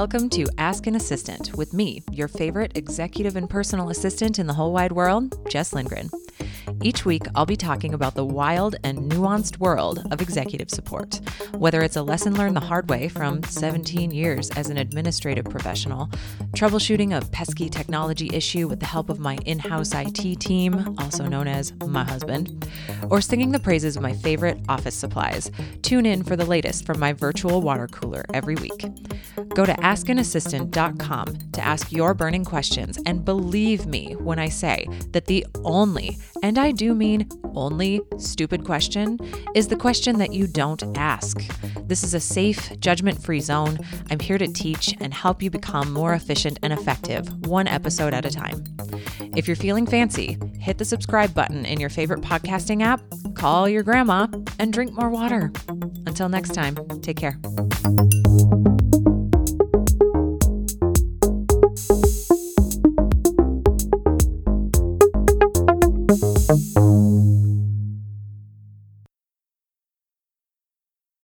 Welcome to Ask an Assistant with me, your favorite executive and personal assistant in the whole wide world, Jess Lindgren. Each week, I'll be talking about the wild and nuanced world of executive support. Whether it's a lesson learned the hard way from 17 years as an administrative professional, troubleshooting a pesky technology issue with the help of my in house IT team, also known as my husband, or singing the praises of my favorite office supplies, tune in for the latest from my virtual water cooler every week. Go to askanassistant.com to ask your burning questions, and believe me when I say that the only, and I do mean only, stupid question is the question that you don't ask. This is a safe, judgment free zone. I'm here to teach and help you become more efficient and effective, one episode at a time. If you're feeling fancy, hit the subscribe button in your favorite podcasting app, call your grandma, and drink more water. Until next time, take care.